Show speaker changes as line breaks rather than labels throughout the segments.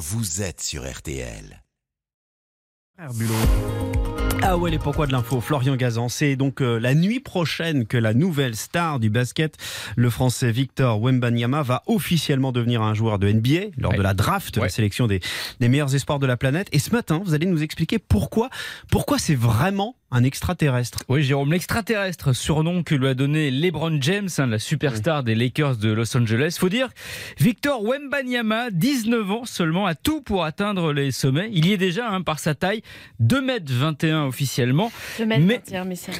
vous êtes sur RTL.
Ah ouais, les pourquoi de l'info, Florian Gazan. C'est donc euh, la nuit prochaine que la nouvelle star du basket, le français Victor Wembanyama, va officiellement devenir un joueur de NBA lors
Ouais.
de la draft, la sélection des, des meilleurs espoirs de la planète. Et ce matin, vous allez nous expliquer pourquoi, pourquoi c'est vraiment un extraterrestre.
Oui, Jérôme, l'extraterrestre, surnom que lui a donné LeBron James, hein, la superstar des Lakers de Los Angeles. Faut dire, Victor Wembanyama, 19 ans seulement, a tout pour atteindre les sommets. Il y est déjà hein, par sa taille, 2m21 officiellement.
Je vais mettre
Mais-
mentir, mais c'est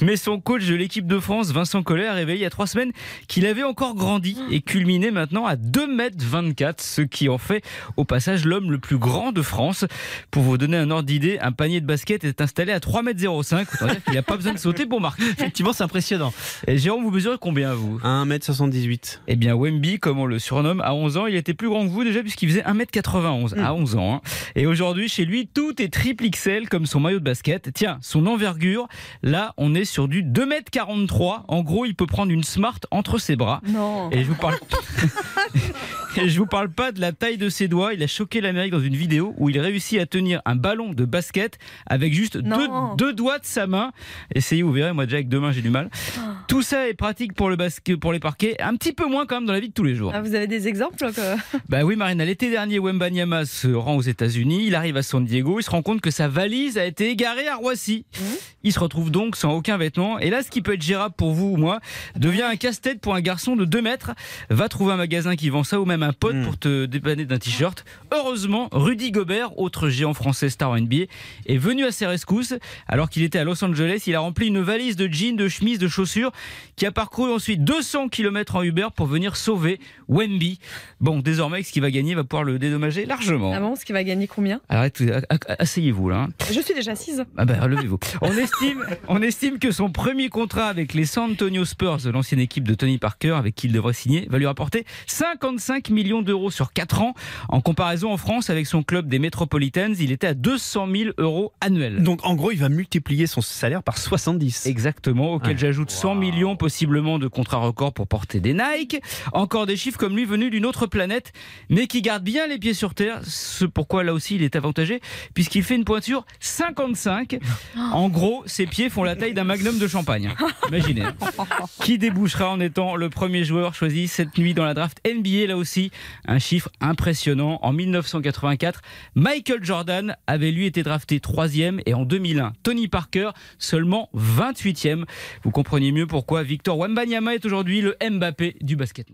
Mais son coach de l'équipe de France, Vincent Collet, a révélé il y a trois semaines qu'il avait encore grandi et culminé maintenant à 2m24, ce qui en fait au passage l'homme le plus grand de France. Pour vous donner un ordre d'idée, un panier de basket est installé à 3m05. Autant dire qu'il n'a pas besoin de sauter pour marquer.
Effectivement, c'est impressionnant.
Et Jérôme, vous mesurez combien vous
1m78.
eh bien, Wemby, comme on le surnomme, à 11 ans, il était plus grand que vous déjà puisqu'il faisait 1m91 à 11 ans. hein. Et aujourd'hui, chez lui, tout est triple XL comme son maillot de basket. Tiens, son envergure, là, on est sur du 2m43. En gros, il peut prendre une Smart entre ses bras.
Non.
Et je vous parle. Je vous parle pas de la taille de ses doigts. Il a choqué l'Amérique dans une vidéo où il réussit à tenir un ballon de basket avec juste deux, doigts de sa main. Essayez, vous verrez. Moi déjà avec deux mains j'ai du mal. Tout ça est pratique pour le basket, pour les parquets. Un petit peu moins quand même dans la vie de tous les jours.
Ah, vous avez des exemples quoi
Bah oui, Marina, l'été dernier, Wembanyama se rend aux États-Unis. Il arrive à San Diego. Il se rend compte que sa valise a été égarée à Roissy. Il se retrouve donc sans aucun vêtement. Et là, ce qui peut être gérable pour vous ou moi devient un casse-tête pour un garçon de 2 mètres. Va trouver un magasin qui vend ça ou même un pote
Mm.
pour te dépanner d'un t-shirt. Heureusement, Rudy Gobert, autre géant français star en NBA, est venu à ses rescousses. Alors qu'il était à Los Angeles, il a rempli une valise de jeans, de chemises, de chaussures qui a parcouru ensuite 200 km en Uber pour venir sauver Wemby. Bon, désormais, ce qu'il va gagner va pouvoir le dédommager largement.
Ah bon, ce qui va gagner combien?
Alors, asseyez-vous là. hein.
Je suis déjà assise.
Ah ben, relevez-vous. On estime, on estime que son premier contrat avec les San Antonio Spurs, l'ancienne équipe de Tony Parker, avec qui il devrait signer, va lui rapporter 55 millions d'euros sur 4 ans. En comparaison en France, avec son club des Metropolitans, il était à 200 000 euros annuels.
Donc en gros, il va multiplier son salaire par 70.
Exactement, auquel
Ouais.
j'ajoute 100 millions possiblement de contrats records pour porter des Nike. Encore des chiffres comme lui venus d'une autre planète, mais qui garde bien les pieds sur terre. Ce pourquoi là aussi il est avantagé, puisqu'il fait une pointure 55. En gros, ses pieds font la taille d'un magnum de champagne. Imaginez. Qui débouchera en étant le premier joueur choisi cette nuit dans la draft NBA là aussi Un chiffre impressionnant. En 1984, Michael Jordan avait lui été drafté troisième et en 2001, Tony Parker seulement 28e. Vous comprenez mieux pourquoi Victor Wembanyama est aujourd'hui le Mbappé du basket.